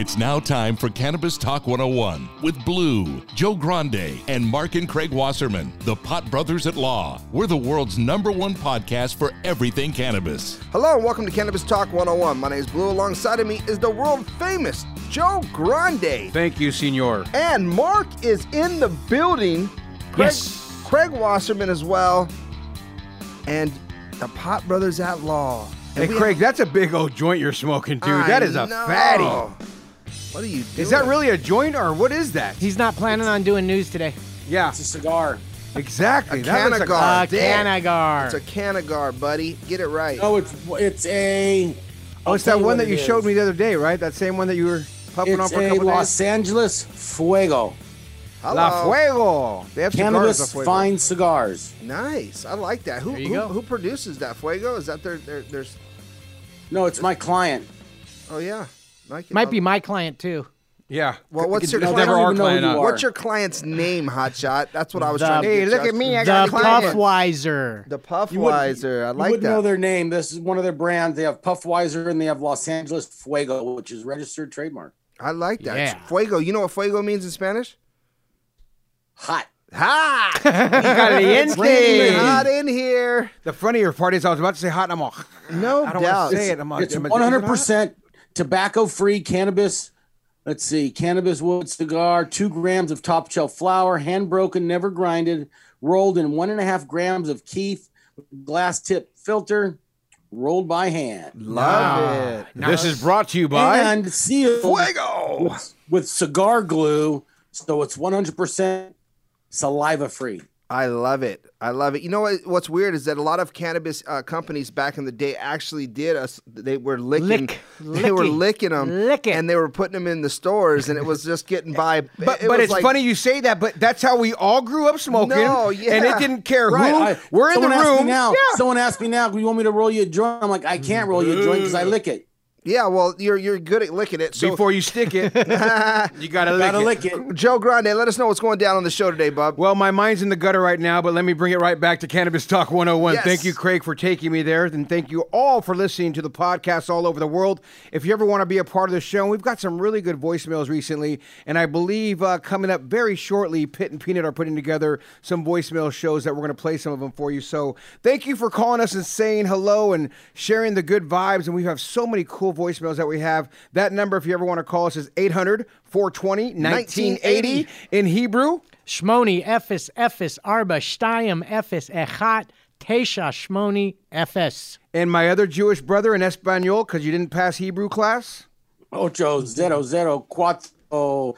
It's now time for Cannabis Talk 101 with Blue, Joe Grande, and Mark and Craig Wasserman, the Pot Brothers at Law. We're the world's number one podcast for everything cannabis. Hello and welcome to Cannabis Talk 101. My name is Blue. Alongside of me is the world famous Joe Grande. Thank you, senor. And Mark is in the building. Craig, Yes. Craig Wasserman as well. And the Pot Brothers at Law. And Hey, Craig, have- that's a big old joint you're smoking, dude. I that is a know. fatty. What are you doing? Is that really a joint or what is that? He's not planning on doing news today. yeah, It's a cigar. exactly. A That looks like Cannagar. Uh, damn. Cannagar. It's a Cannagar, buddy. Get it right. No, it's it's a. Oh, it's that one that you showed me the other day, right? That same one that you were puffing on It's for a a couple Los days. Angeles Fuego. La Fuego. They have cigars, La Cannabis Fuego. fine cigars. Nice. I like that. Who who, who produces that Fuego? Is that their their their? No, it's my client. Oh yeah. Like. Might Oh, be my client too. Yeah. Well, what's your client? never our don't even know client. you. What's your client's name, Hotshot? That's what I was The- trying to Hey, get look at me, I got a client. Puffweiser. The You wouldn't- Puffweiser. I you like wouldn't know that. their name. This is one of their brands. They have Puffweiser and they have Los Angeles Fuego, which is registered trademark. I like that. Yeah. Fuego. You know what fuego means in Spanish? Hot. Ha! Caliente. Hot in here. The funnier part is I was about to say hot, and I'm all. No I don't doubt. want to say it. I'm all, It's am 100% tobacco free cannabis. Let's see, cannabis wood cigar, two grams of top shelf flour, hand broken, never grinded, rolled in one and a half grams of kief, glass tip filter, rolled by hand. Love it. This is brought to you by and sealed Fuego. with, with cigar glue, so it's 100% saliva free. I love it. I love it. You know what? What's weird is that a lot of cannabis uh, companies back in the day actually did us. They were licking. Lick. They were licking them, Lick it. and they were putting them in the stores, and it was just getting by. But, it but it's like- funny you say that, but that's how we all grew up smoking. No, yeah. And it didn't care Right. who. I- we're in the someone asked room. Me now, Yeah. Someone asked me now, you want me to roll you a joint? I'm like, I can't roll you a joint because I lick it. Yeah, well, you're you're good at licking it. So, Before you stick it, you gotta lick Gotta it. lick it. Joe Grande, let us know what's going down on the show today, bub. Well, my mind's in the gutter right now, but let me bring it right back to Cannabis Talk 101. Yes. Thank you, Craig, for taking me there. And thank you all for listening to the podcast all over the world. If you ever want to be a part of the show, we've got some really good voicemails recently. And I believe uh, coming up very shortly, Pitt and Peanut are putting together some voicemail shows that we're going to play some of them for you. So thank you for calling us and saying hello and sharing the good vibes. And we have so many cool voicemails that we have. That number, if you ever want to call us, is 800 420 1980 in Hebrew. Shmoni, Ephes, Ephes, Arba, Shtayim, Ephes, Echat, Tesha, Shmoni, Ephes. And my other Jewish brother in Espanol, because you didn't pass Hebrew class. Ocho, zero, zero, cuatro,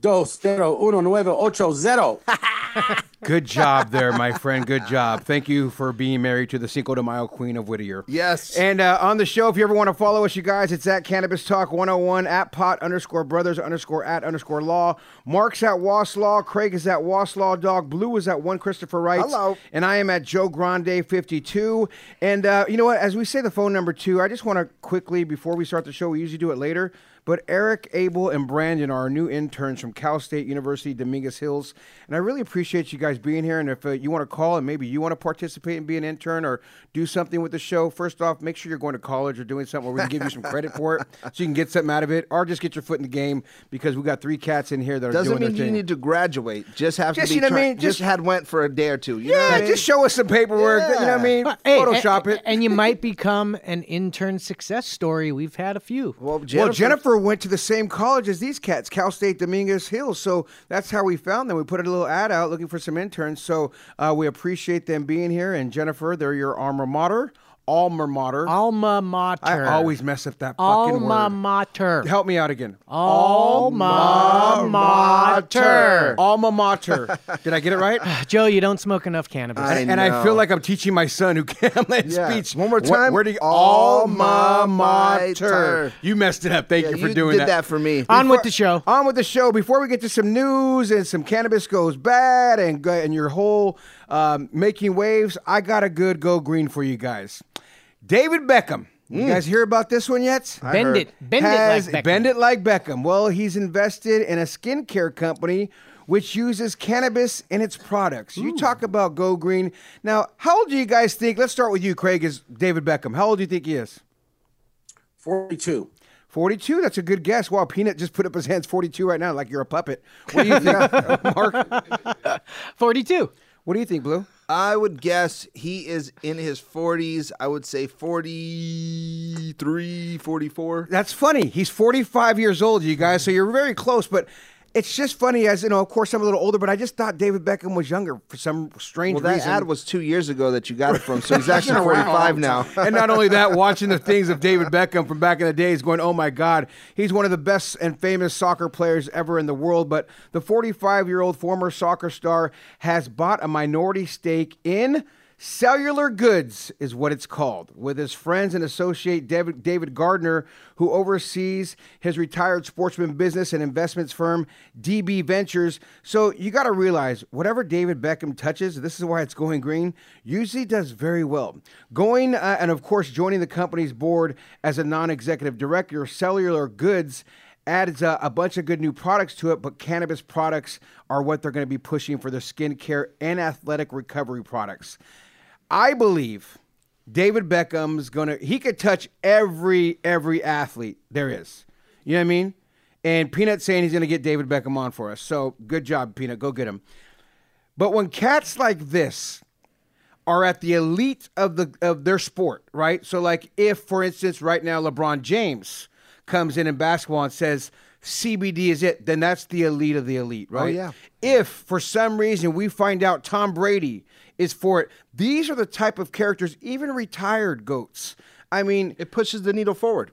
dos, zero, uno, nueve, ocho, zero. Good job there, my friend. Good job. Thank you for being married to the Cinco de Mayo Queen of Whittier. Yes. And uh, on the show, if you ever want to follow us, you guys, it's at Cannabis Talk 101, at pot underscore brothers underscore at underscore law. Mark's at Waslaw. Craig is at Waslaw Dog. Blue is at one Christopher Wright. Hello. And I am at Joe Grande 52. And uh, you know what? As we say the phone number two, I just want to quickly, before we start the show, we usually do it later, But Eric, Abel, and Brandon are our new interns from Cal State University, Dominguez Hills. And I really appreciate you guys being here. And if uh, you want to call and maybe you want to participate and be an intern or do something with the show, first off, make sure you're going to college or doing something where we can give you some credit for it so you can get something out of it or just get your foot in the game because we got three cats in here that are Doesn't doing mean their you thing. need to graduate. Just have Just, to be. you know what I mean? Just, Just- had went for a day or two. You know what yeah, I mean? just show us some paperwork. You know what I mean? Hey, Photoshop a- it. and you might become an intern success story. We've had a few. well, Well, Jennifer went to the same college as these cats, Cal State Dominguez Hills. So that's how we found them. We put a little ad out looking for some interns. So uh, we appreciate them being here. And Jennifer, they're your alma mater. Alma mater. Alma mater. I always mess up that fucking word. Alma mater. Help me out again. Alma mater. Alma mater. Did I get it right? Joe, you don't smoke enough cannabis. I and I know. feel like I'm teaching my son who can't let Yeah. speech. One more What- time. where do you, Alma alma mater. mater. You messed it up. Thank Yeah, you for doing it. you did that for me. On with the show. On with the show. Before we get to some news and some cannabis goes bad and go- and your whole um, making waves, I got a good go green for you guys. David Beckham. You guys hear about this one yet? Bend it. Bend Has- it like Beckham. Bend it like Beckham. Well, he's invested in a skincare company which uses cannabis in its products. You talk about go green. Now, how old do you guys think? Let's start with you, Craig. Is David Beckham? How old do you think he is? 42. 42? That's a good guess. Wow, Peanut just put up his hands 42 right now, like you're a puppet. What do you think, Mark? 42. What do you think, Blue? I would guess he is in his 40s. I would say 43, 44. That's funny. He's 45 years old, you guys, so you're very close, but it's just funny as, you know, of course I'm a little older, but I just thought David Beckham was younger for some strange Well, that reason. ad was two years ago that you got it from, so he's actually Been around a 45 now. and not only that, watching the things of David Beckham from back in the days, going, oh my God, he's one of the best and famous soccer players ever in the world. But the 45 year old former soccer star has bought a minority stake in. Cellular Goods is what it's called, with his friends and associate David, Gardner, who oversees his retired sportsman business and investments firm, DB Ventures. So you got to realize, whatever David Beckham touches, this is why it's going green, usually does very well. Going, uh, and of course, joining the company's board as a non executive director, Cellular Goods adds a, a bunch of good new products to it, but cannabis products are what they're going to be pushing for their skincare and athletic recovery products. I believe David Beckham's gonna he could touch every every athlete there is. You know what I mean? And Peanut saying he's gonna get David Beckham on for us. So good job, Peanut. Go get him. But when cats like this are at the elite of the of their sport, right? So like if, for instance, right now LeBron James comes in in basketball and says CBD is it, then that's the elite of the elite, oh, right? yeah. If for some reason we find out Tom Brady is for it, these are the type of characters, even retired goats. I mean, It pushes the needle forward.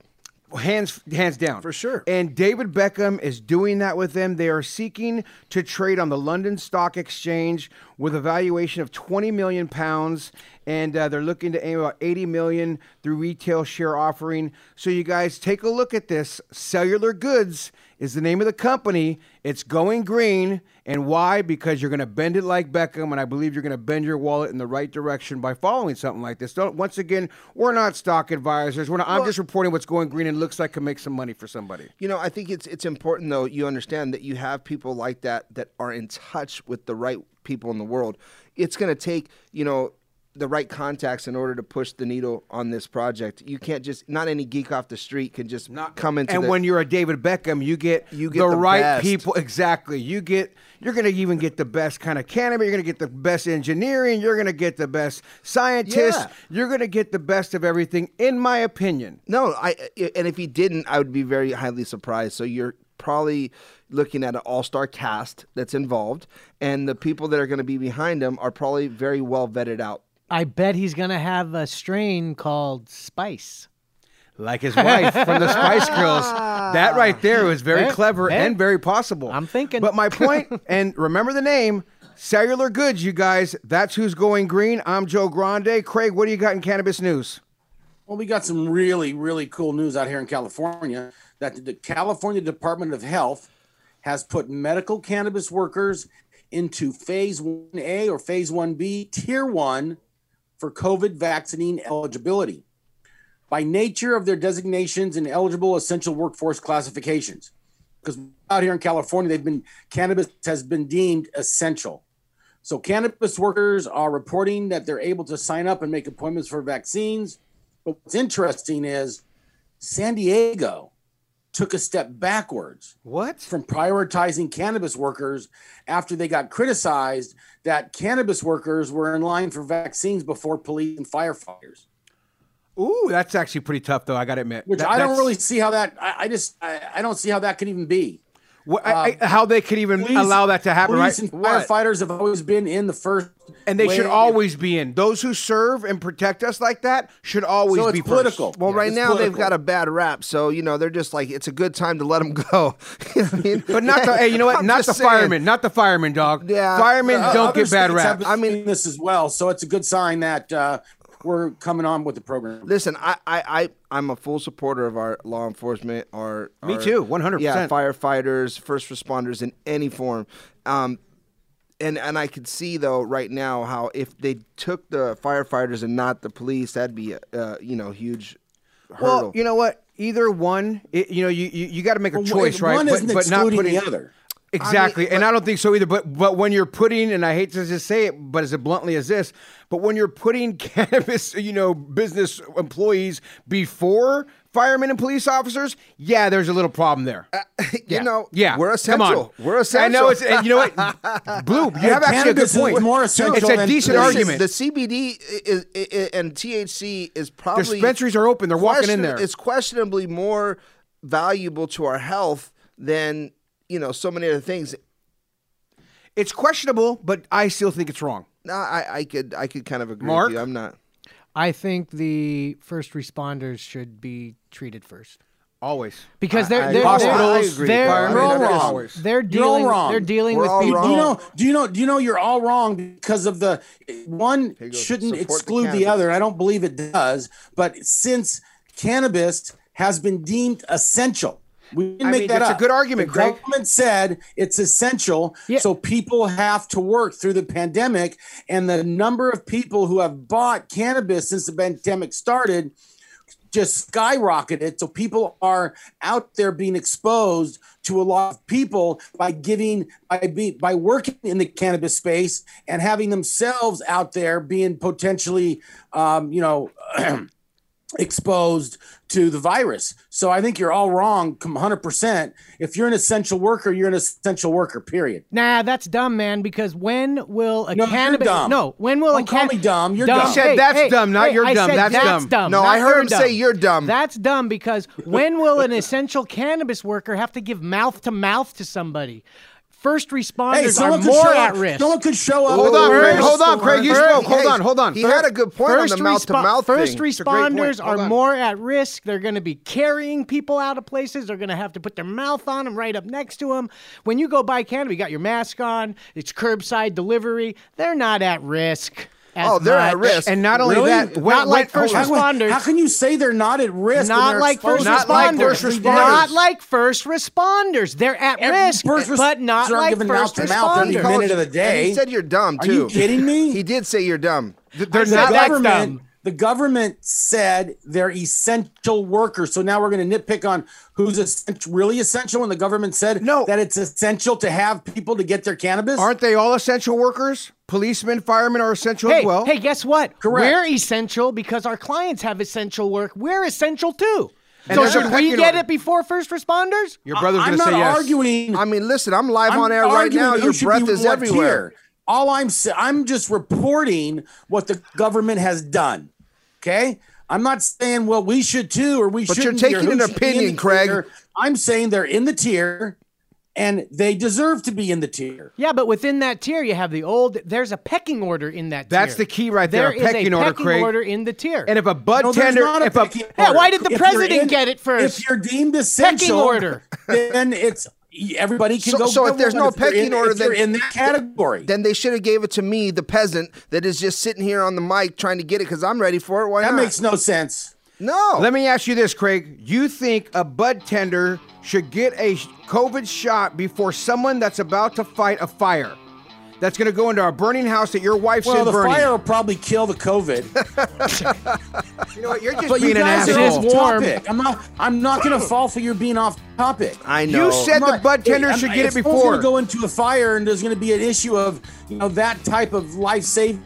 hands hands down For sure. And David Beckham is doing that with them. They are seeking to trade on the London Stock Exchange with a valuation of 20 million pounds, and uh, they're looking to aim about 80 million through retail share offering. So you guys take a look at this. Cellular Goods is the name of the company. It's going green. And why? Because you're going to bend it like Beckham, and I believe you're going to bend your wallet in the right direction by following something like this. Don't. Once again, we're not stock advisors. We're not, I'm just reporting what's going green and looks like can make some money for somebody. You know, I think it's it's important though you understand that you have people like that that are in touch with the right people in the world. It's going to take, you know, the right contacts in order to push the needle on this project. You can't just not any geek off the street can just not come into and the, when you're a David Beckham, you get You get the, the right best. people. Exactly. You get you're going to even get the best kind of cannabis. You're going to get the best engineering. You're going to get the best scientists. Yeah. You're going to get the best of everything, in my opinion. No, I and if he didn't, I would be very highly surprised. So you're probably looking at an all-star cast that's involved, and the people that are going to be behind him are probably very well vetted out. I bet he's going to have a strain called Spice. Like his wife from the Spice Girls. That right there was very Eh, clever eh. and very possible. I'm thinking. But my point, and remember the name, Cellular Goods, you guys. That's who's going green. I'm Joe Grande. Craig, what do you got in cannabis news? Well, we got some really, really cool news out here in California that the California Department of Health has put medical cannabis workers into phase 1A or phase 1B, tier one for COVID vaccine eligibility. by nature of their designations and eligible essential workforce classifications. Because out here in California, they've been cannabis has been deemed essential. So cannabis workers are reporting that they're able to sign up and make appointments for vaccines. But what's interesting is San Diego took a step backwards What? from prioritizing cannabis workers after they got criticized that cannabis workers were in line for vaccines before police and firefighters. Ooh, that's actually pretty tough, though. I got to admit. Which That- I don't that's- really see how that. I, I just I, I don't see how that can even be. What, I, I, how they could even Police- allow that to happen, right? and What? firefighters have always been in the first, And they should always be in. Those who serve and protect us like that should always So it's be first. political. Well, Yeah, right it's now they've got a bad rap, so you know they're just like it's a good time to let them go. You know I mean? But not the hey, you know what? I'm not the saying. firemen, not the firemen, dog. Yeah. firemen Uh, don't get bad rap. I mean- this as well, so it's a good sign that uh, we're coming on with the program. Listen, I, I, I, I'm a full supporter of our law enforcement. Our Me our- too, 100%. Yeah, firefighters, first responders in any form. Um, and and I could see though right now how if they took the firefighters and not the police, that'd be a uh, you know huge hurdle. Well, you know what? Either one, it, you know, you you, you got to make a Well, choice, right? One But- isn't but, not putting the other. Exactly, but- and I don't think so either. But but when you're putting, and I hate to just say it, but as bluntly as this, but when you're putting cannabis, you know, business employees before firemen and police officers, yeah, there's a little problem there. Uh, you Yeah. know, yeah, we're Come on. essential. We're essential. I know it's, and you know what, Blue, you have actually a good cannabis is point. more essential It's a than decent police. argument. The CBD is, is, and THC is probably Dispensaries are open. They're walking in there. It's questionably more valuable to our health than you know so many other things. It's questionable, but I still think it's wrong. No, I, I could I could kind of agree Mark? with you. I'm not. I think the first responders should be treated first Always. because I- they're I- they're, Hospitals, they're, they're, firemen, You're all they're wrong. they're You're all dealing wrong. they're dealing We're with people. Do you know? Do you know? Do you know? You're all wrong because of the one shouldn't Support the exclude the, other. I don't believe it does. But since cannabis has been deemed essential, we didn't I make mean, that that's a good argument, The Craig. government said it's essential, Yeah. so people have to work through the pandemic, and the number of people who have bought cannabis since the pandemic started just skyrocketed. So people are out there being exposed to a lot of people by giving by be, by working in the cannabis space and having themselves out there being potentially, um, you know. exposed to the virus. So I think you're all wrong 100%. If you're an essential worker, you're an essential worker, period. Nah, that's dumb, man. Because when will a No, you're cannabis? dumb. No, when will Don't a call me dumb. You're dumb. You said that's dumb, not you're I dumb. said That's that's dumb. No, not I heard you're him say you're dumb. That's dumb because when will an essential cannabis worker have to give mouth to mouth to somebody? First Hey, responders are more at up. risk. Someone could show up. Hold on, Craig. Hold on. Craig. You First- spoke. Hold Hey, on. Hold on. He had a good point on the mouth to mouth First thing. It's a great point. responders are on. more at risk. They're going to be carrying people out of places. They're going to have to put their mouth on them right up next to them. When you go buy cannabis, you got your mask on. It's curbside delivery. They're not at risk. As Oh, they're at risk. And not only Really? that, when, Not like when- first. How, responders. how can you say they're not at risk? Not they're like first to Not like responders. first every day? responders. Not like first responders. They're at Every risk, first but not like giving first mouth to mouth every responders. minute of the And day. he said you're dumb Are you kidding me? He did say you're dumb. They're the not. that's government, dumb. The government said they're essential workers. So now we're going to nitpick on who's essential, really essential. And the government said No. that it's essential to have people to get their cannabis. Aren't they all essential workers? Policemen, firemen are essential Hey, as well. hey, guess what? Correct. We're essential because our clients have essential work. We're essential too. And so should we get order. it before first responders? Your brother's going to not say yes. arguing. I mean, listen, I'm live I'm on air right now. Your breath is everywhere. tier. All I'm sa- I'm just reporting what the government has done. Okay, I'm not saying well we should too or we should. But you're shouldn't. be, or taking an should be in opinion, Craig. tier. I'm saying they're in the tier, and they deserve to be in the tier. Yeah, but within that tier, you have the old. There's a pecking order in that. Tier. That's tier. the key right there, a There is pecking a order, pecking Craig. order in the tier. And if a bud No, tender, not a if a pecking Yeah, why did the If president in- get it first? If you're deemed essential, order. then it's everybody can So- go. so if get there's one no you're pecking in- order, if you're then- in that category. Then they should have gave it to me, the peasant that is just sitting here on the mic trying to get it because I'm ready for it. Why that not? makes no sense. no. Let me ask you this, Craig. You think a bud tender should get a COVID shot before someone that's about to fight a fire? That's going to go into a burning house that your wife's Well, in the burning. fire will probably kill the COVID. you know what? You're just but being you an guys asshole. are It off warm. topic. I'm not. I'm not going to fall for your being off topic. I know. You said the I'm bud tender I'm- should get it before. gonna go into a fire and there's going to be an issue of you know that type of life saving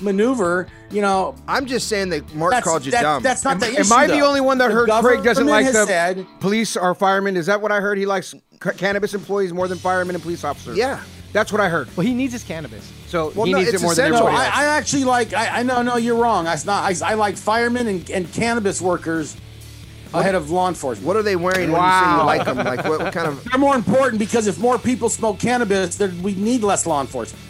maneuver. You know, I'm just saying that Mark called you that- dumb. that's not Am, the issue. am. I the only one that The heard Craig doesn't like the said- police or firemen? Is that what I heard? He likes ca- cannabis employees more than firemen and police officers. Yeah. That's what I heard. Well, he needs his cannabis. So Well, he no, needs it more than essential. No, everybody I, else. I actually like. I, I no, no, you're wrong. I not. I, I like firemen and, and cannabis workers ahead of law enforcement. what are they wearing when you say Wow. you like them? Like what, what kind of? They're more important because if more people smoke cannabis, then we need less law enforcement.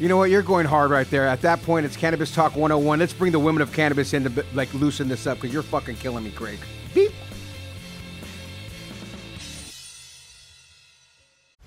You know what? You're going hard right there. At that point, it's Cannabis Talk 101. Let's bring the women of cannabis in to like loosen this up because you're fucking killing me, Craig. Beep.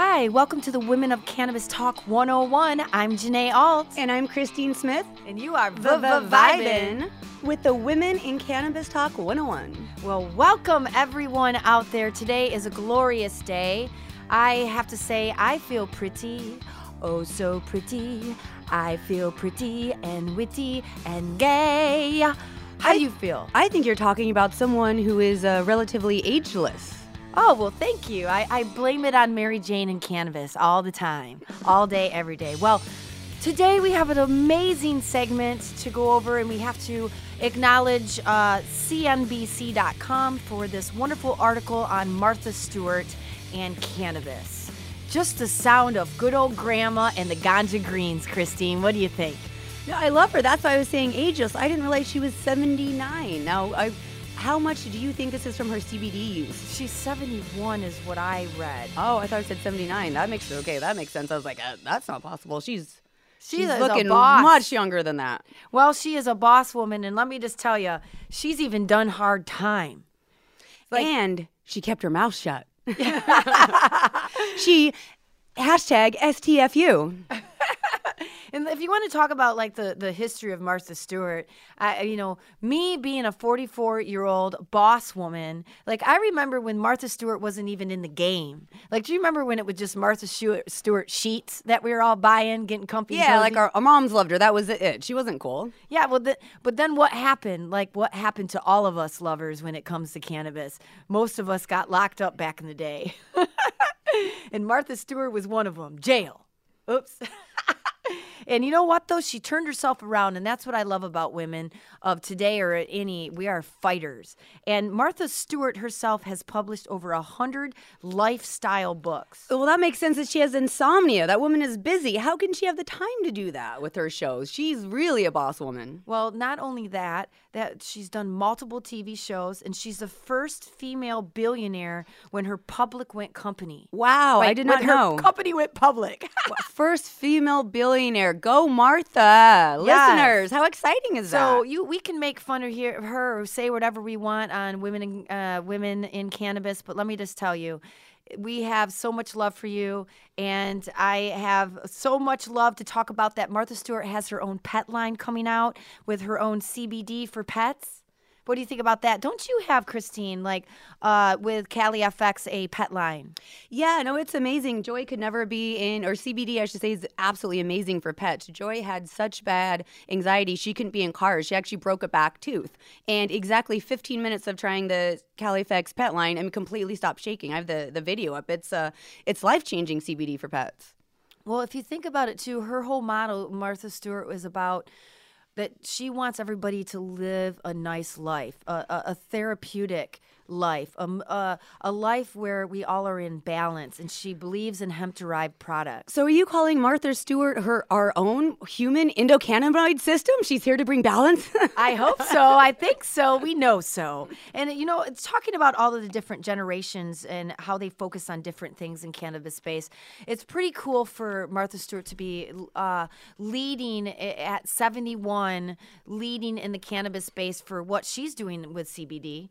Hi, welcome to the Women of Cannabis Talk 101. I'm Janae Alt. And I'm Christine Smith. And you are Vibin with the Women in Cannabis Talk 101. Well, welcome everyone out there. Today is a glorious day. I have to say, I feel pretty. Oh, so pretty. I feel pretty and witty and gay. How do you feel? I think you're talking about someone who is uh, relatively ageless. Oh, well, thank you. I, I blame it on Mary Jane and Canvas all the time, all day, every day. Well, today we have an amazing segment to go over, and we have to acknowledge uh, CNBC.com for this wonderful article on Martha Stewart and cannabis. Just the sound of good old grandma and the ganja greens, Christine. What do you think? No, I love her. That's why I was saying ageless. I didn't realize she was 79. Now, I, how much do you think this is from her CBD use? She's 71, is what I read. Oh, I thought I said 79. That makes it okay. That makes sense. I was like, uh, that's not possible. She's She she's looking much younger than that. Well, she is a boss woman, and let me just tell you, she's even done hard time. Like- and she kept her mouth shut. she hashtag STFU. And if you want to talk about like the, the history of Martha Stewart, I, you know, me being a 44 year old boss woman, like I remember when Martha Stewart wasn't even in the game. Like, do you remember when it was just Martha Stewart, sheets that we were all buying, getting comfy? Yeah, like our, our moms loved her. That was it. She wasn't cool. Yeah, well, the, but then what happened? Like, what happened to all of us lovers when it comes to cannabis? Most of us got locked up back in the day. and Martha Stewart was one of them. Jail. Oops. and you know what, though? She turned herself around. And that's what I love about women of today or any. We are fighters. And Martha Stewart herself has published over a hundred lifestyle books. Well, that makes sense that she has insomnia. That woman is busy. How can she have the time to do that with her shows? She's really a boss woman. Well, not only that, that she's done multiple TV shows, and she's the first female billionaire when her public went company. Wow, I Wait, did not her know. company went public. First female billionaire. Go, Martha. Listeners, how exciting is so that? So you we can make fun of here her or say whatever we want on women in, uh, women in cannabis, but let me just tell you. We have so much love for you, and I have so much love to talk about that. Martha Stewart has her own pet line coming out with her own CBD for pets. What do you think about that? Don't you have Christine like uh, with Cali FX a pet line? Yeah, no, it's amazing. Joy could never be in, or CBD, I should say, is absolutely amazing for pets. Joy had such bad anxiety, she couldn't be in cars. She actually broke a back tooth. And exactly 15 minutes of trying the Califex pet line and completely stopped shaking. I have the, the video up. It's, uh, it's life changing CBD for pets. Well, if you think about it too, her whole model, Martha Stewart, was about that she wants everybody to live a nice life, a, a, a therapeutic life, a life where we all are in balance. And she believes in hemp derived products. So are you calling Martha Stewart her our own human endocannabinoid system? She's here to bring balance? I hope so. I think so. We know so. And you know, it's talking about all of the different generations and how they focus on different things in cannabis space. It's pretty cool for Martha Stewart to be uh, leading at 71, leading in the cannabis space for what she's doing with CBD.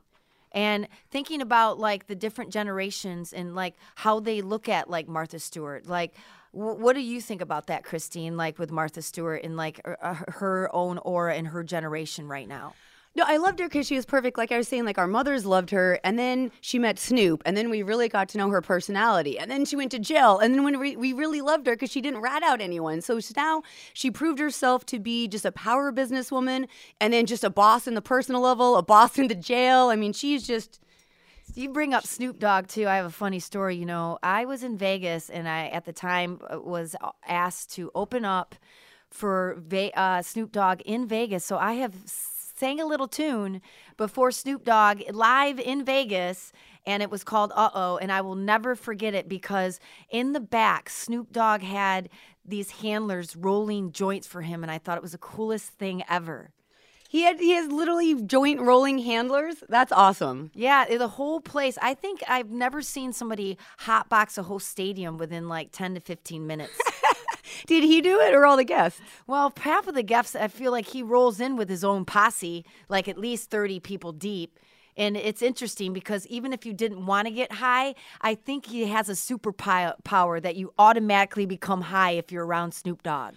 And thinking about like the different generations and like how they look at like Martha Stewart, like wh- what do you think about that, Christine? Like with Martha Stewart and like uh, uh, her own aura and her generation right now. No, I loved her because she was perfect. Like I was saying, like our mothers loved her, and then she met Snoop, and then we really got to know her personality, and then she went to jail, and then when we, we really loved her because she didn't rat out anyone. So now she proved herself to be just a power businesswoman, and then just a boss in the personal level, a boss in the jail. I mean, she's just. You bring up Snoop Dogg too. I have a funny story. You know, I was in Vegas and I, at the time, uh, was asked to open up for uh, Snoop Dogg in Vegas. So I have sang a little tune before Snoop Dogg live in Vegas, and it was called Uh Oh. And I will never forget it because in the back, Snoop Dogg had these handlers rolling joints for him, and I thought it was the coolest thing ever. He had he has literally joint rolling handlers. That's awesome. Yeah, the whole place. I think I've never seen somebody hotbox a whole stadium within like 10 to 15 minutes. Did he do it or all the guests? well, half of the guests, I feel like he rolls in with his own posse, like at least 30 people deep. And it's interesting because even if you didn't want to get high, I think he has a super power that you automatically become high if you're around Snoop Dogg.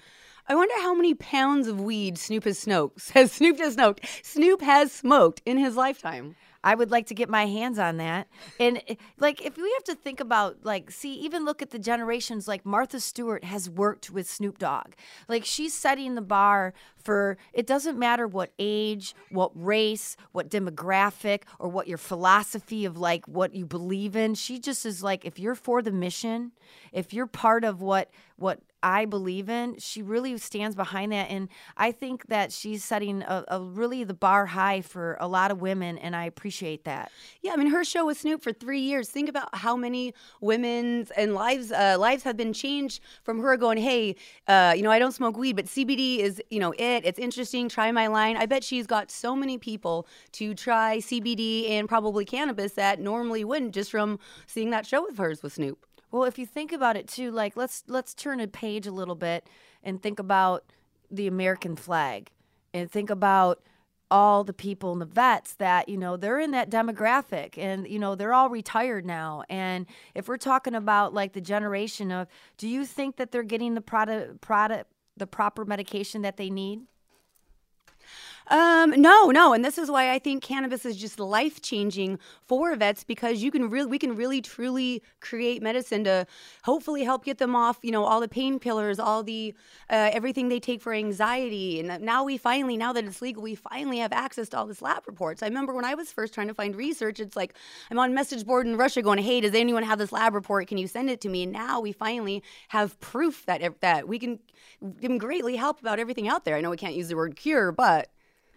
I wonder how many pounds of weed Snoop has smoked. Says Snoop has smoked. Snoop has smoked in his lifetime. I would like to get my hands on that. And eh, like, if we have to think about, like, see, even look at the generations, like Martha Stewart has worked with Snoop Dogg. Like, she's setting the bar for it doesn't matter what age, what race, what demographic, or what your philosophy of like what you believe in. She just is like, if you're for the mission, if you're part of what, what, I believe in. She really stands behind that, and I think that she's setting a, a really the bar high for a lot of women, and I appreciate that. Yeah, I mean, her show with Snoop for three years. Think about how many women's and lives uh, lives have been changed from her going, "Hey, uh, you know, I don't smoke weed, but CBD is, you know, it. It's interesting. Try my line." I bet she's got so many people to try CBD and probably cannabis that normally wouldn't just from seeing that show of hers with Snoop. Well, if you think about it too, like let's let's turn a page a little bit and think about the American flag and think about all the people and the vets that you know they're in that demographic and you know they're all retired now and if we're talking about like the generation of do you think that they're getting the product product the proper medication that they need? Um, no, no, and this is why I think cannabis is just life changing for vets because you can really, we can really truly create medicine to hopefully help get them off, you know, all the painkillers, all the uh, everything they take for anxiety, and now we finally, now that it's legal, we finally have access to all this lab reports. I remember when I was first trying to find research, it's like I'm on message board in Russia going, "Hey, does anyone have this lab report? Can you send it to me?" And now we finally have proof that that we can, can greatly help about everything out there. I know we can't use the word cure, but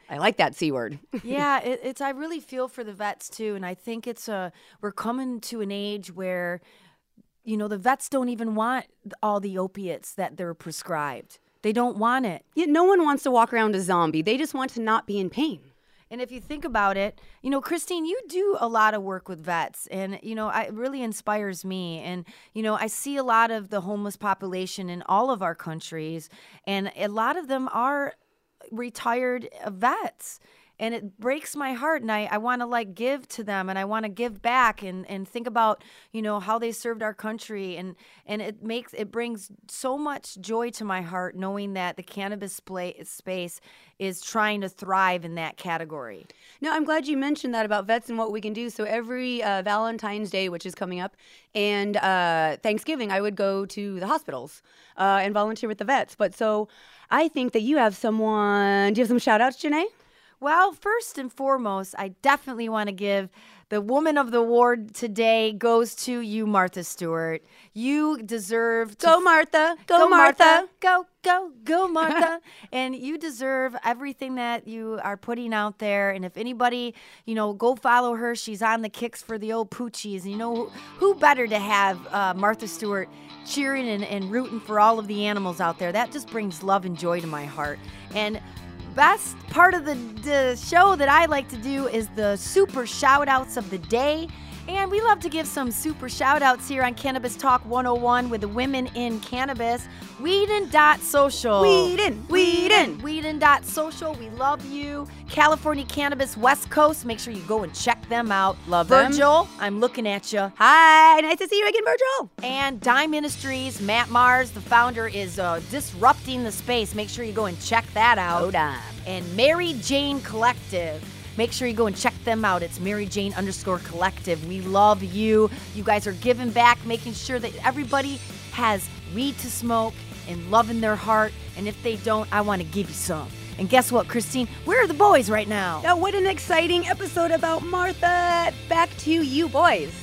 I like that C word. yeah, it, it's I really feel for the vets too, and I think it's a we're coming to an age where, you know, the vets don't even want all the opiates that they're prescribed. They don't want it. Yeah, no one wants to walk around a zombie. They just want to not be in pain. And if you think about it, you know, Christine, you do a lot of work with vets, and you know, it really inspires me. And you know, I see a lot of the homeless population in all of our countries, and a lot of them are retired uh, vets and it breaks my heart and i, I want to like give to them and i want to give back and, and think about you know how they served our country and and it makes it brings so much joy to my heart knowing that the cannabis play, space is trying to thrive in that category no i'm glad you mentioned that about vets and what we can do so every uh, valentine's day which is coming up and uh, thanksgiving i would go to the hospitals uh, and volunteer with the vets but so I think that you have someone. Do you have some shout outs, Janae? Well, first and foremost, I definitely want to give the woman of the award today goes to you, Martha Stewart. You deserve to go, Martha. Go, go Martha. Martha. Go, go, go, Martha. and you deserve everything that you are putting out there. And if anybody, you know, go follow her. She's on the kicks for the old poochies. You know, who, who better to have uh, Martha Stewart cheering and, and rooting for all of the animals out there? That just brings love and joy to my heart. And best part of the, show that I like to do is the super shout outs of the day. And we love to give some super shout outs here on Cannabis Talk 101 with the women in cannabis. Weedin dot social. Weedin, Weedin. Weedin dot social. We love you. California Cannabis West Coast. Make sure you go and check them out. Love them. Virgil, them. I'm looking at you. Hi, nice to see you again, Virgil. And Dime Ministries, Matt Mars, the founder, is uh, disrupting the space. Make sure you go and check that out. Oh, Dime. And Mary Jane Collective. Make sure you go and check them out. It's Mary Jane underscore collective. We love you. You guys are giving back, making sure that everybody has weed to smoke and love in their heart. And if they don't, I want to give you some. And guess what, Christine? Where are the boys right now? Now, what an exciting episode about Martha. Back to you, boys.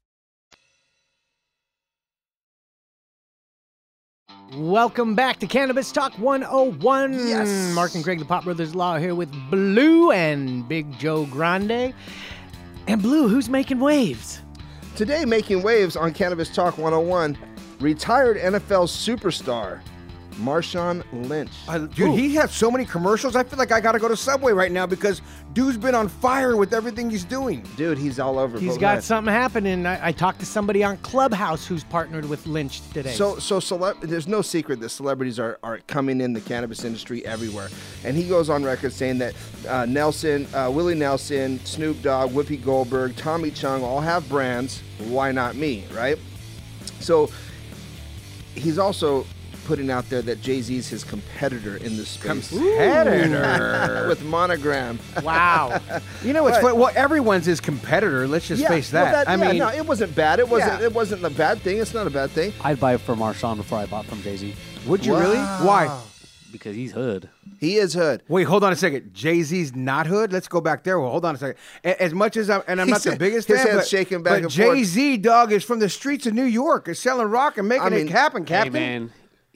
Welcome back to Cannabis Talk 101. Yes. Mark and Craig, the Pot Brothers Law, here with Blue and Big Joe Grande. And Blue, who's making waves? Today, making waves on Cannabis Talk 101, retired NFL superstar Marshawn Lynch. Uh, dude, he has so many commercials. I feel like I got to go to Subway right now because dude's been on fire with everything he's doing. Dude, he's all over. He's got man, something happening. I, I talked to somebody on Clubhouse who's partnered with Lynch today. So, so cele- there's no secret that celebrities are, are coming in the cannabis industry everywhere. And he goes on record saying that uh, Nelson, uh, Willie Nelson, Snoop Dogg, Whoopi Goldberg, Tommy Chong all have brands. Why not me, right? So he's also putting out there that Jay Z is his competitor in this space. Competitor. with Monogram. wow. You know, what's But- Well, everyone's his competitor. Let's just face well, that. I yeah, mean, no, it wasn't bad. It wasn't. Yeah. It wasn't a bad thing. It's not a bad thing. I'd buy from Marshawn before I bought from Jay Z would you really? Why? because he's hood. He is hood. Wait, hold on a second. Jay Z's not hood. Let's go back there. Well, hold on a second. A- As much as I'm, and I'm He not the biggest his fan, head's but, shaking back but and. Jay Z dog is from the streets of New York, is selling rock and making I mean, it happen, Hey Captain. man,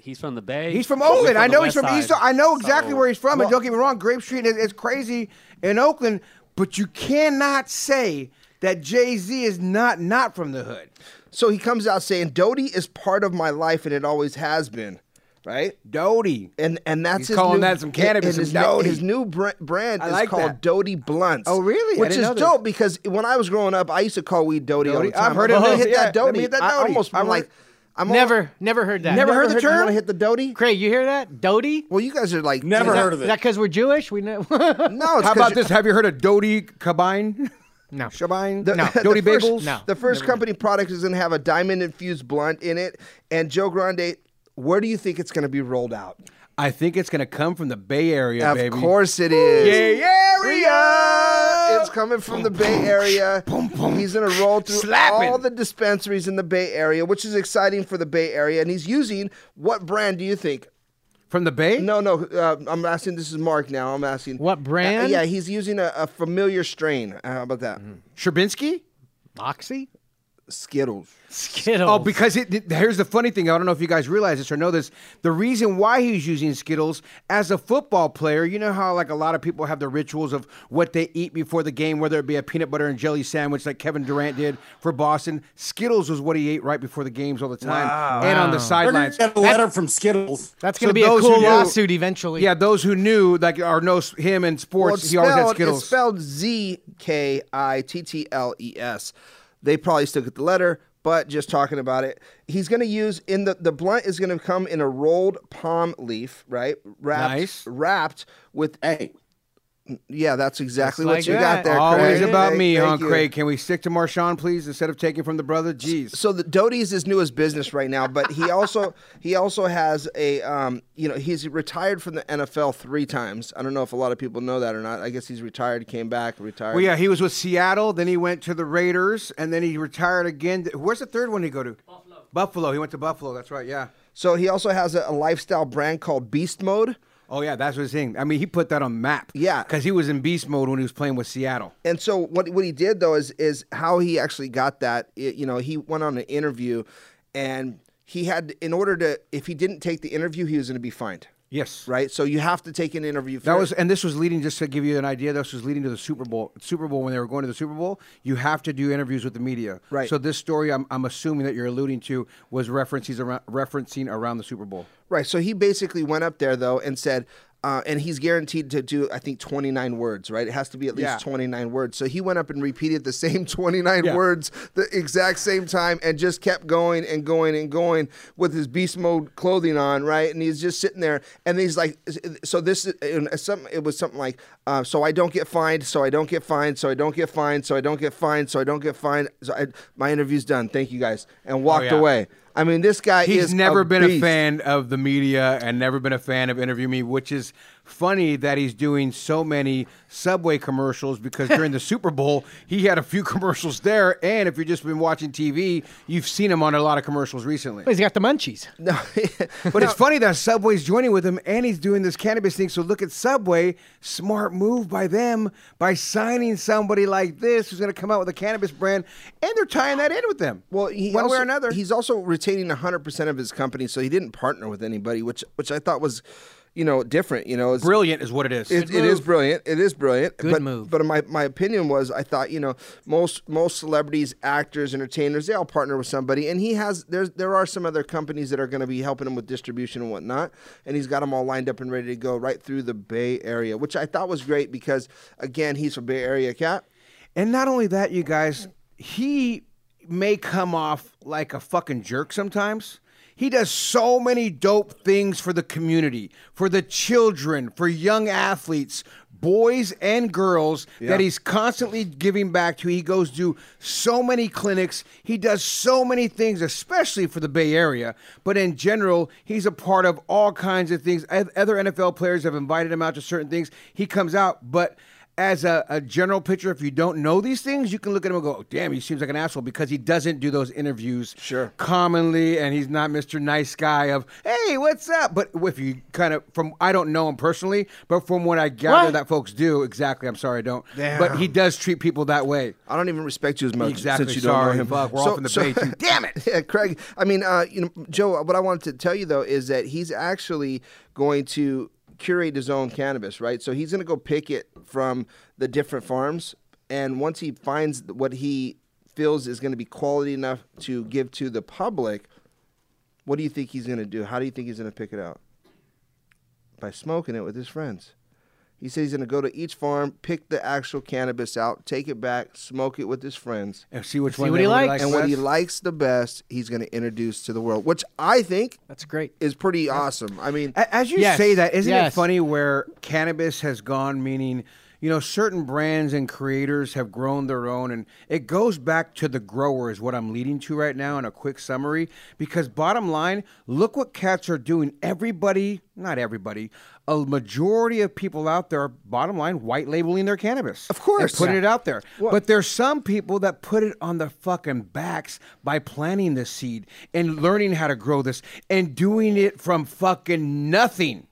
he's from the Bay. He's from We're Oakland. I know he's West from East. I know exactly So- where he's from. Well- and don't get me wrong, Grape Street is, is crazy in Oakland, but you cannot say that Jay Z is not not from the hood. So he comes out saying, "Doty is part of my life, and it always has been." Right? Doty. And and that's He's his calling new, that some cannabis, and His, new- Doty. his new br- brand I is like called that. Doty Blunts. Oh, really? Which is dope because when I was growing up, I used to call weed Doty, all the time. I've heard I'm it. Oh, hit yeah. that Let Doty. me hit that I Doty. almost, I'm I'm like, I'm all- never, never heard that. Never heard the You term? want to hit the Doty? Craig, you hear that? Doty? Well, you guys are like Never is that- heard of Is it. that because we're Jewish? We know. No, it's How 'cause about this? Have you heard of Doty Cabine? no. Shabine? The, No. the Doty first, Bagels? No. The first company product is going to have a diamond infused blunt in it. And Joe Grande, where do you think it's going to be rolled out? I think it's gonna come from the Bay Area, of baby. course it is. Bay Area. It's coming from the Bay Area. He's going to roll through Slapping. all the dispensaries in the Bay Area, which is exciting for the Bay Area. And he's using what brand do you think? From the Bay? No, no. Uh, I'm asking. This is Mark now. I'm asking What brand? Uh, yeah, he's using a, a familiar strain. Uh, how about that? Sherbinsky? Moxie? Skittles. Skittles. Oh, because it, it- here's the funny thing. I don't know if you guys realize this or know this. The reason why he's using Skittles as a football player, you know how like a lot of people have the rituals of what they eat before the game, whether it be a peanut butter and jelly sandwich like Kevin Durant did for Boston. Skittles was what he ate right before the games all the time, and on the sidelines. get a letter from Skittles. That's going to So be a those cool knew- lawsuit eventually. Yeah, those who knew like or know him in sports, it's he always had Skittles. It's spelled Z K I T T L E S. They probably still get the letter, but just talking about it, he's going to use in the the blunt is going to come in a rolled palm leaf, right? Wrapped, Nice. Wrapped with Hey, yeah, that's exactly Just what like you that. got there. Always Craig. about me, thank huh, you. Craig? Can we stick to Marshawn, please, instead of taking from the brother? Jeez. So the Doty is his newest business right now, but he also he also has a um, you know he's retired from the NFL three times. I don't know if a lot of people know that or not. I guess he's retired, came back, retired. Well, yeah, he was with Seattle, then he went to the Raiders, and then he retired again. Where's the third one he go to? Buffalo. Buffalo. He went to Buffalo. That's right. Yeah. So he also has a, a lifestyle brand called Beast Mode. Oh yeah, that's what his saying. I mean, he put that on map. Yeah. because he was in beast mode when he was playing with Seattle. And so what what he did though is is how he actually got that. It- you know, he went on an interview, and he had in order to if he didn't take the interview, he was going to be fined. Yes. Right. So you have to take an interview. That was, and this was leading. Just to give you an idea, this was leading to the Super Bowl. Super Bowl when they were going to the Super Bowl, you have to do interviews with the media. Right. So this story, I'm, I'm assuming that you're alluding to, was references around, referencing around the Super Bowl. Right. So he basically went up there though and said, uh, and he's guaranteed to do I think 29 words. Right. It has to be at least Yeah. 29 words. So he went up and repeated the same 29 Yeah. words the exact same time and just kept going and going and going with his beast mode clothing on. Right. And he's just sitting there and he's like, so this is and some. It was something like, uh, so I don't get fined. So I don't get fined. So I don't get fined. So I don't get fined. So I don't get fined. So I, my interview's done. Thank you guys. And walked yeah. away. I mean, this guy He's is never a been a fan of the media and never been a fan of Interview Me, which is funny that he's doing so many Subway commercials because during the Super Bowl, he had a few commercials there. And if you've just been watching TV, you've seen him on a lot of commercials recently. He's got the munchies. No, But it's funny that Subway's joining with him and he's doing this cannabis thing. So look at Subway, smart move by them by signing somebody like this who's going to come out with a cannabis brand, and they're tying that in with them. Well, he one also, way or another. He's also retaining 100% of his company, so he didn't partner with anybody, which which I thought was you know, different. You know, it's Brilliant is what it is. It, it is brilliant. It is brilliant. Good but, move. But my, my opinion was, I thought you know most most celebrities, actors, entertainers, they all partner with somebody, and he has there's there are some other companies that are going to be helping him with distribution and whatnot, and he's got them all lined up and ready to go right through the Bay Area, which I thought was great because again he's from Bay Area cat. And not only that, you guys, he may come off like a fucking jerk sometimes. He does so many dope things for the community, for the children, for young athletes, boys and girls that he's constantly giving back to. He goes to so many clinics. He does so many things, especially for the Bay Area. But in general, he's a part of all kinds of things. Other NFL players have invited him out to certain things. He comes out, but as a, a general pitcher, if you don't know these things, you can look at him and go, oh, damn, he seems like an asshole because he doesn't do those interviews Sure. commonly and he's not Mr. Nice Guy of, hey, what's up? But if you kind of, from, I don't know him personally, but from what I gather What? that folks do, exactly, I'm sorry, I don't. Damn. But he does treat people that way. I don't even respect you as much Exactly, since you don't know him. fuck, we're off in the Bay, too. Damn it! yeah, Craig. I mean, uh, you know, Joe. What I wanted to tell you though is that he's actually going to curate his own cannabis, right? So he's going to go pick it from the different farms, and once he finds what he feels is going to be quality enough to give to the public, what do you think he's going to do? How do you think he's going to pick it out? By smoking it with his friends. He says he's going to go to each farm, pick the actual cannabis out, take it back, smoke it with his friends, And see which See one what he everybody likes. and what he likes the best, he's going to introduce to the world, which I think That's great. is pretty awesome. I mean, As you Yes, say that, isn't it funny where cannabis has gone, meaning, you know, certain brands and creators have grown their own, and it goes back to the grower, is what I'm leading to right now in a quick summary. Because, bottom line, look what cats are doing. Everybody, not everybody, a majority of people out there, bottom line, white labeling their cannabis. Of course. Putting Yeah. it out there. But there's some people that put it on their fucking backs by planting the seed and learning how to grow this and doing it from fucking nothing.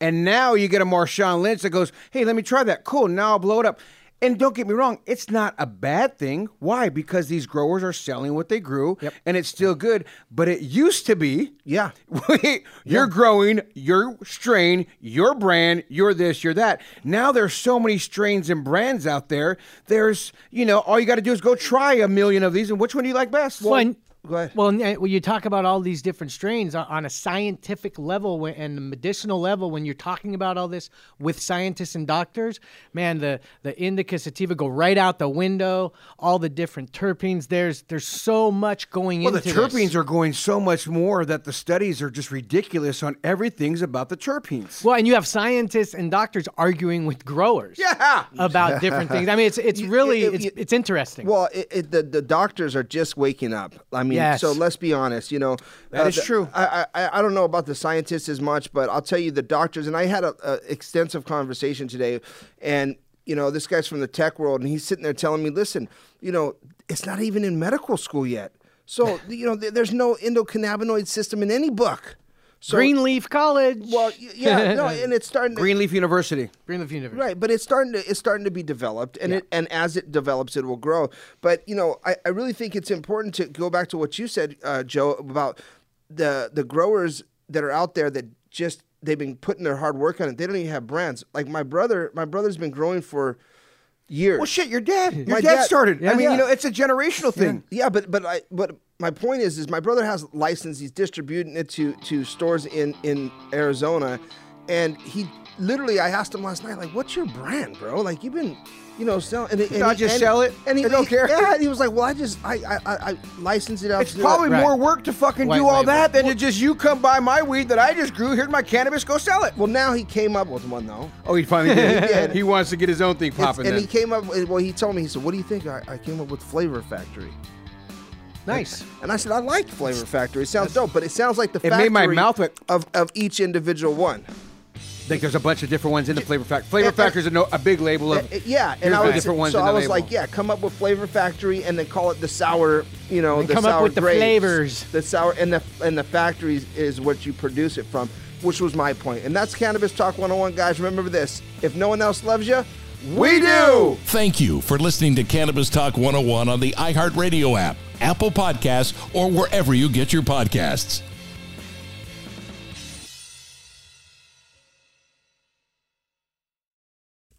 And now you get a Marshawn Lynch that goes, hey, let me try that. Cool. Now I'll blow it up. And don't get me wrong, it's not a bad thing. Why? Because these growers are selling what they grew and it's still good. But it used to be yeah. you're growing your strain, your brand, you're this, you're that. Now there's so many strains and brands out there. There's, you know, all you got to do is go try a million of these and which one do you like best? Well, and- Go ahead. Well, and, when you talk about all these different strains on- on a scientific level and the medicinal level, when you're talking about all this with scientists and doctors, man, the the indica sativa go right out the window. All the different terpenes. There's there's so much going into well, the terpenes this. are going so much more that the studies are just ridiculous on everything's about the terpenes. Well, and you have scientists and doctors arguing with growers. Yeah. About different things. I mean, it's it's really it- it's it- it's interesting. Well, it, it, the the doctors are just waking up. I mean, Yes. so let's be honest. You know, That uh, is the- true. I, I I don't know about the scientists as much, but I'll tell you the doctors. And I had a, a extensive conversation today, and you know, this guy's from the tech world, and he's sitting there telling me, listen, you know, it's not even in medical school yet. So you know, there- there's no endocannabinoid system in any book. So, Greenleaf College. Well, yeah, no, and it's starting to, Greenleaf University. Greenleaf University. Right, but it's starting to it's starting to be developed, and it and as it develops, it will grow. But you know, I, I really think it's important to go back to what you said, uh, Joe, about the the growers that are out there that just they've been putting their hard work on it. They don't even have brands. Like my brother, my brother's been growing for years. Well, shit, your dad. Your My dad, dad- started. I mean, Yeah. you know, it's a generational thing. Yeah, but but I but my point is is my brother has license. He's distributing it to to stores in in Arizona, and he literally I asked him last night like, "What's your brand, bro? Like you've been." You know, selling." and, and Not just and- sell it? and he They don't he- care? Yeah, and he was like, "Well, I just I I I, I license it out." It's probably it." Right. more work to fucking White do all label. that than to just you come buy my weed that I just grew. Here's my cannabis. Go sell it. Well, now he came up with one though. Oh, he finally did. He did. he wants to get his own thing popping. and then. he came up. with- Well, he told me. He said, "What do you think?" I, I came up with Flavor Factory. Nice. And I said, I like Flavor Factory. It sounds dope, but it sounds like the It factory made my mouth wet. of, of each individual one. Think there's a bunch of different ones in the Flavor Factory. Flavor and- Factory is a, no, a big label of. Uh, yeah, and I was different ones so I was label. like, yeah, come up with Flavor Factory and then call it the sour, you know, And the come up sour with the flavors. The sour and the and the factories is what you produce it from, which was my point. And that's Cannabis Talk 101, guys. Remember this: if no one else loves you, we do. Thank you for listening to Cannabis Talk 101 on the iHeartRadio app, Apple Podcasts, or wherever you get your podcasts.